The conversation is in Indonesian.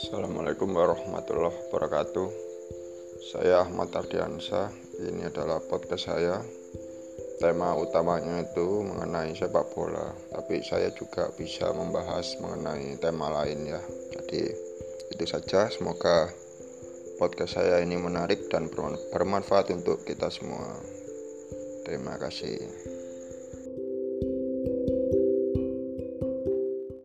Assalamualaikum warahmatullahi wabarakatuh. Saya Ahmad Ardiansa Ini adalah podcast saya. Tema utamanya itu mengenai sepak bola. Tapi saya juga bisa membahas mengenai tema lain ya. Jadi itu saja. Semoga podcast saya ini menarik dan bermanfaat untuk kita semua. Terima kasih.